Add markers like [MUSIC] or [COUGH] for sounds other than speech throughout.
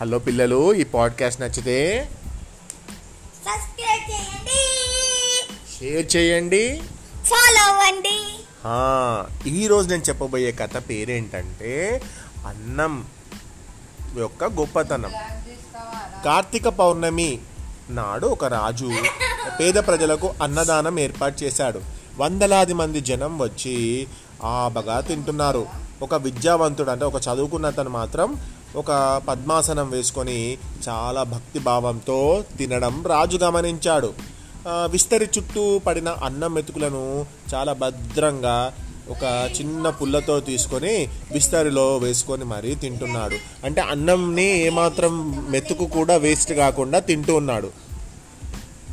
Hello పిల్లలు ఈ podcast నచ్చితే సబ్స్క్రైబ్ చేయండి. షేర్ చేయండి. ఫాలో అవ్వండి. ఈరోజు నేను చెప్పబోయే కథ పేరేంటంటే అన్నం యొక్క గొప్పతనం. కార్తీక పౌర్ణమి నాడు ఒక రాజు పేద ప్రజలకు అన్నదానం ఏర్పాటు చేశాడు. వందలాది మంది జనం వచ్చి ఆ బగా తింటున్నారు. ఒక విద్యావంతుడు అంటే ఒక చదువుకున్న అతను మాత్రం ఒక పద్మాసనం వేసుకొని చాలా భక్తి భావంతో తినడం రాజు గమనించాడు. విస్తరి చుట్టూ పడిన అన్నం మెతుకులను చాలా భద్రంగా ఒక చిన్న పుల్లతో తీసుకొని విస్తరిలో వేసుకొని మరీ తింటున్నాడు. అంటే అన్నంని ఏమాత్రం మెతుకు కూడా వేస్ట్ కాకుండా తింటూ ఉన్నాడు.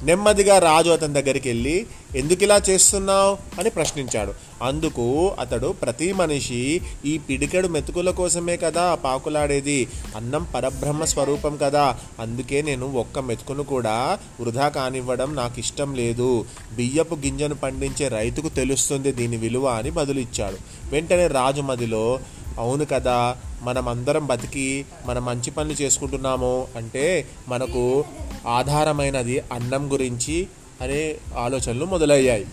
నెమ్మదిగా రాజు అతని దగ్గరికి వెళ్ళి ఎందుకు ఇలా చేస్తున్నావు అని ప్రశ్నించాడు. అందుకు అతడు ప్రతి మనిషి ఈ పిడికెడు మెతుకుల కోసమే కదా పాకులాడేది. అన్నం పరబ్రహ్మ స్వరూపం కదా. అందుకే నేను ఒక్క మెతుకును కూడా వృధా కానివ్వడం నాకు ఇష్టం లేదు. బియ్యపు గింజను పండించే రైతుకు తెలుస్తుంది దీని విలువ అని బదులిచ్చాడు. వెంటనే రాజు మదిలో అవును కదా మనం అందరం బతికి మన మంచి పనులు చేసుకుంటున్నాము. అంటే మనకు ఆధారమైనది అన్నం గురించి అనే ఆలోచనలు మొదలయ్యాయి.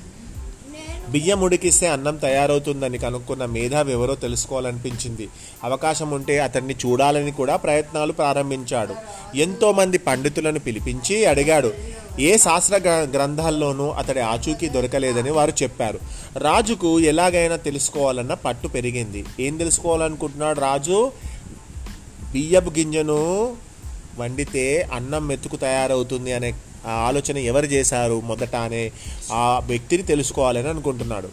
బియ్యం ఉడికిస్తే అన్నం తయారవుతుందని కనుక్కున్న మేధావి ఎవరో తెలుసుకోవాలనిపించింది. అవకాశం ఉంటే అతన్ని చూడాలని కూడా ప్రయత్నాలు ప్రారంభించాడు. ఎంతోమంది పండితులను పిలిపించి అడిగాడు ఏ శాస్త్ర గ్రంథాల్లోనూ అతడి ఆచూకీ దొరకలేదని వారు చెప్పారు. రాజుకు ఎలాగైనా తెలుసుకోవాలన్న పట్టు పెరిగింది. ఏం తెలుసుకోవాలనుకుంటున్నాడు రాజు? బియ్యపు గింజను వండితే అన్నం మెతుకు తయారవుతుంది అనే ఆలోచన ఎవరు చేశారు మొదట అనే ఆ వ్యక్తిని తెలుసుకోవాలని అనుకుంటున్నాడు.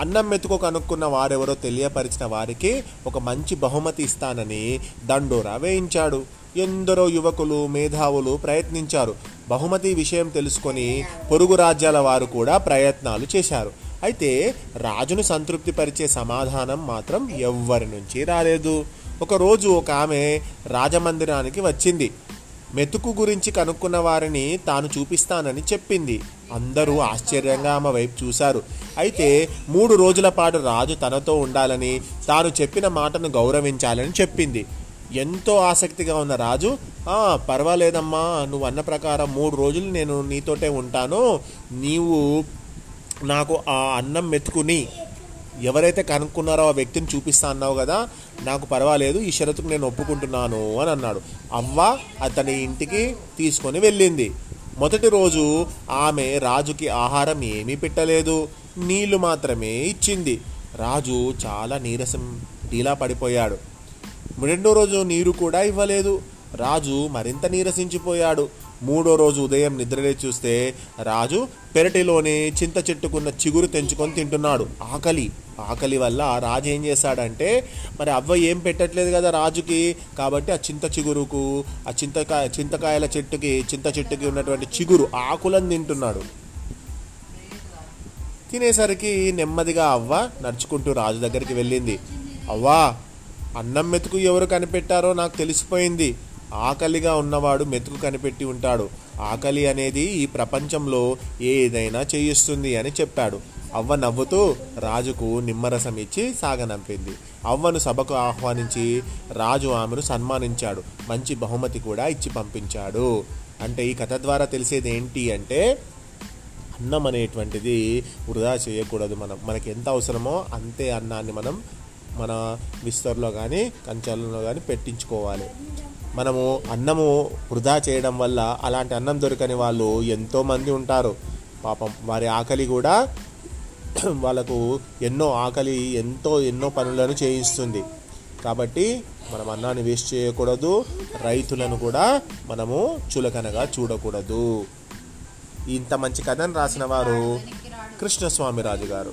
అన్నం మెతుకు కనుక్కున్న వారెవరో తెలియపరిచిన వారికి ఒక మంచి బహుమతి ఇస్తానని దండోరా వేయించాడు. ఎందరో యువకులు మేధావులు ప్రయత్నించారు. బహుమతి విషయం తెలుసుకొని పొరుగు రాజ్యాల వారు కూడా ప్రయత్నాలు చేశారు. అయితే రాజును సంతృప్తిపరిచే సమాధానం మాత్రం ఎవ్వరి నుంచి రాలేదు. ఒకరోజు ఒక ఆమె రాజమందిరానికి వచ్చింది. మెతుకు గురించి కనుక్కున్న వారిని తాను చూపిస్తానని చెప్పింది. అందరూ ఆశ్చర్యంగా ఆమె వైపు చూశారు. అయితే మూడు రోజుల పాటు రాజు తనతో ఉండాలని తాను చెప్పిన మాటను గౌరవించాలని చెప్పింది. ఎంతో ఆసక్తిగా ఉన్న రాజు "ఆ, పర్వాలేదమ్మా నువ్వు అన్న ప్రకారం మూడు రోజులు నేను నీతోటే ఉంటాను. నీవు నాకు ఆ అన్నం మెతుకుని ఎవరైతే కనుక్కున్నారో ఆ వ్యక్తిని చూపిస్తా అన్నావు కదా నాకు పర్వాలేదు ఈ షరతుకు నేను ఒప్పుకుంటున్నాను అని అన్నాడు. అవ్వ అతని ఇంటికి తీసుకొని వెళ్ళింది. మొదటి రోజు ఆమె రాజుకి ఆహారం ఏమీ పెట్టలేదు నీళ్ళు మాత్రమే ఇచ్చింది. రాజు చాలా నీరసం ఢీలా పడిపోయాడు. రెండో రోజు నీరు కూడా ఇవ్వలేదు. రాజు మరింత నీరసించిపోయాడు. మూడో రోజు ఉదయం నిద్రలే చూస్తే రాజు పెరటిలోని చింత చెట్టుకున్న చిగురు తెంచుకొని తింటున్నాడు. ఆకలి. ఆకలి వల్ల రాజు ఏం చేశాడంటే మరి అవ్వ ఏం పెట్టట్లేదు కదా రాజుకి? కాబట్టి ఆ చింత చిగురుకు ఆ చింతకాయ చింతకాయల చెట్టుకి చింత చెట్టుకి ఉన్నటువంటి చిగురు ఆకులను తింటున్నాడు. తినేసరికి నెమ్మదిగా అవ్వ నడుచుకుంటూ రాజు దగ్గరికి వెళ్ళింది. అవ్వా అన్నం మెతుకు ఎవరు కనిపెట్టారో నాకు తెలిసిపోయింది. ఆకలిగా ఉన్నవాడు మెతుకు కనిపెట్టి ఉంటాడు. ఆకలి అనేది ఈ ప్రపంచంలో ఏదైనా చేయిస్తుంది అని చెప్పాడు. అవ్వ నవ్వుతూ రాజుకు నిమ్మరసం ఇచ్చి సాగనంపింది. అవ్వను సభకు ఆహ్వానించి రాజు ఆమెను సన్మానించాడు. మంచి బహుమతి కూడా ఇచ్చి పంపించాడు. అంటే ఈ కథ ద్వారా తెలిసేది ఏంటి అంటే అన్నం అనేటువంటిది వృధా చేయకూడదు మనం. మనకి ఎంత అవసరమో అంతే అన్నాన్ని మనం మన విస్తర్లో కానీ కంచాలలో కానీ పెట్టించుకోవాలి. మనము అన్నము వృధా చేయడం వల్ల అలాంటి అన్నం దొరకని వాళ్ళు ఎంతోమంది ఉంటారు. పాపం వారి ఆకలి కూడా [CLEARS THROAT] వాళ్ళకు ఎన్నో ఆకలి ఎంతో ఎన్నో పనులను చేయిస్తుంది. కాబట్టి మనం అన్నాన్ని వేస్ట్ చేయకూడదు. రైతులను కూడా మనము చులకనగా చూడకూడదు. ఇంత మంచి కథను రాసిన వారు కృష్ణస్వామి రాజు గారు